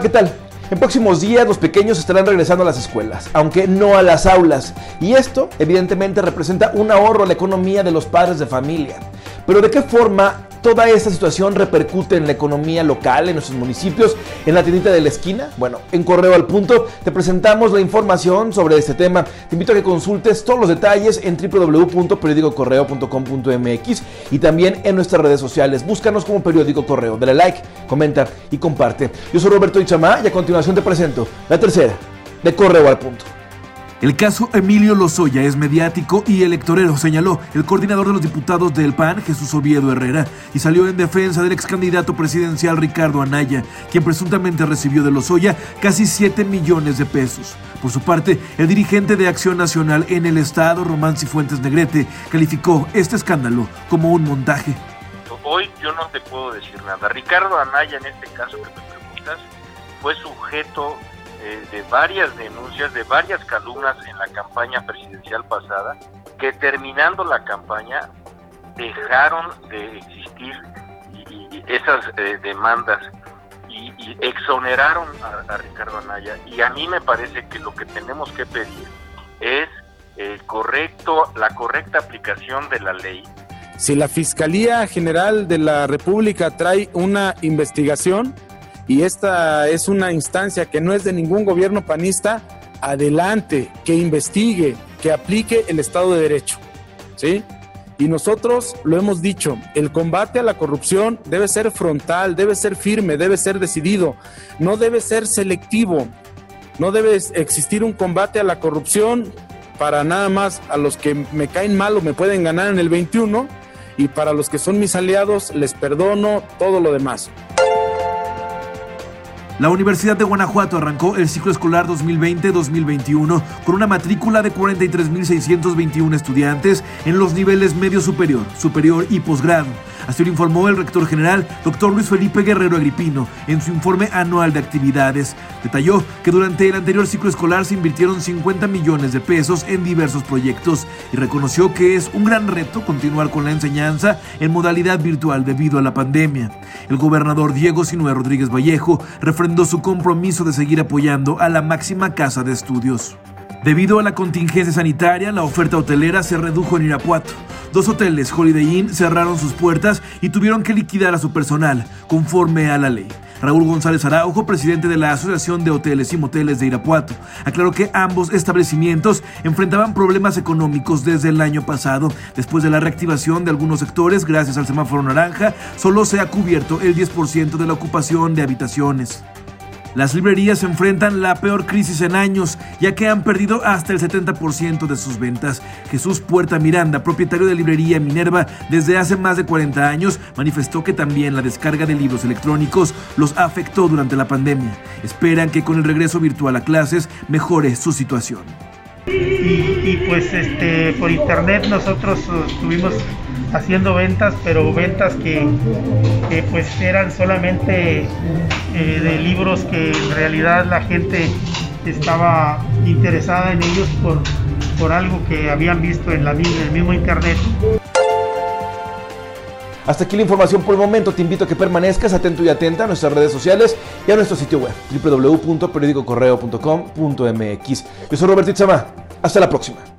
¿qué tal? En próximos días los pequeños estarán regresando a las escuelas, aunque no a las aulas. Y esto evidentemente representa un ahorro a la economía de los padres de familia. Pero ¿de qué forma toda esta situación repercute en la economía local, en nuestros municipios, en la tiendita de la esquina? Bueno, en Correo al Punto te presentamos la información sobre este tema. Te invito a que consultes todos los detalles en www.periodicocorreo.com.mx y también en nuestras redes sociales. Búscanos como Periódico Correo. Dale like, comenta y comparte. Yo soy Roberto Ichamá y a continuación te presento la tercera de Correo al Punto. El caso Emilio Lozoya es mediático y electorero, señaló el coordinador de los diputados del PAN, Jesús Oviedo Herrera, y salió en defensa del ex candidato presidencial Ricardo Anaya, quien presuntamente recibió de Lozoya casi 7 millones de pesos. Por su parte, el dirigente de Acción Nacional en el Estado, Román Cifuentes Negrete, calificó este escándalo como un montaje. Hoy yo no te puedo decir nada. Ricardo Anaya, en este caso que me preguntas, fue sujeto eh, de varias denuncias, de varias calumnas en la campaña presidencial pasada, que terminando la campaña dejaron de existir esas eh, demandas y, exoneraron a, Ricardo Anaya. Y a mí me parece que lo que tenemos que pedir es el correcto, la correcta aplicación de la ley. Si la Fiscalía General de la República trae una investigación, y esta es una instancia que no es de ningún gobierno panista, adelante, que investigue, que aplique el Estado de Derecho. ¿Sí? Y nosotros lo hemos dicho, el combate a la corrupción debe ser frontal, debe ser firme, debe ser decidido, no debe ser selectivo, no debe existir un combate a la corrupción para nada más a los que me caen mal o me pueden ganar en el 21 y para los que son mis aliados les perdono todo lo demás. La Universidad de Guanajuato arrancó el ciclo escolar 2020-2021 con una matrícula de 43.621 estudiantes en los niveles medio superior, superior y posgrado. Así lo informó el rector general, doctor Luis Felipe Guerrero Agripino, en su informe anual de actividades. Detalló que durante el anterior ciclo escolar se invirtieron 50 millones de pesos en diversos proyectos y reconoció que es un gran reto continuar con la enseñanza en modalidad virtual debido a la pandemia. El gobernador Diego Sinue Rodríguez Vallejo refrendó su compromiso de seguir apoyando a la máxima casa de estudios. Debido a la contingencia sanitaria, la oferta hotelera se redujo en Irapuato. Dos hoteles Holiday Inn cerraron sus puertas y tuvieron que liquidar a su personal, conforme a la ley. Raúl González Araujo, presidente de la Asociación de Hoteles y Moteles de Irapuato, aclaró que ambos establecimientos enfrentaban problemas económicos desde el año pasado. Después de la reactivación de algunos sectores, gracias al semáforo naranja, solo se ha cubierto el 10% de la ocupación de habitaciones. Las librerías enfrentan la peor crisis en años, ya que han perdido hasta el 70% de sus ventas. Jesús Puerta Miranda, propietario de librería Minerva desde hace más de 40 años, manifestó que también la descarga de libros electrónicos los afectó durante la pandemia. Esperan que con el regreso virtual a clases mejore su situación. Y, pues este por internet nosotros estuvimos haciendo ventas, pero ventas que, pues eran solamente eh, de libros que en realidad la gente estaba interesada en ellos por, por algo que habían visto en, la, en el mismo internet. Hasta aquí la información por el momento. Te invito a que permanezcas atento y atenta a nuestras redes sociales y a nuestro sitio web www.periodicocorreo.com.mx. Yo soy Roberto Itzama. Hasta la próxima.